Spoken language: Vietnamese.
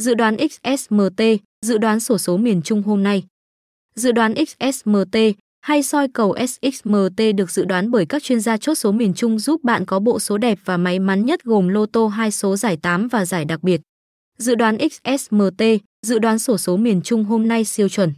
Dự đoán XSMT, dự đoán sổ số miền Trung hôm nay. Dự đoán XSMT hay soi cầu SXMT được dự đoán bởi các chuyên gia chốt số miền Trung giúp bạn có bộ số đẹp và may mắn nhất gồm lô tô hai số giải 8 và giải đặc biệt. Dự đoán XSMT, dự đoán sổ số miền Trung hôm nay siêu chuẩn.